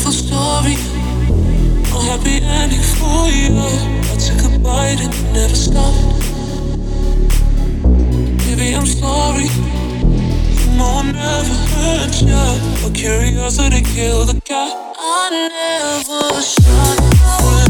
beautiful story, no happy ending for you. I took a bite and never stopped. Baby, I'm sorry. You know I never hurt you, but curiosity killed the cat. I never shot.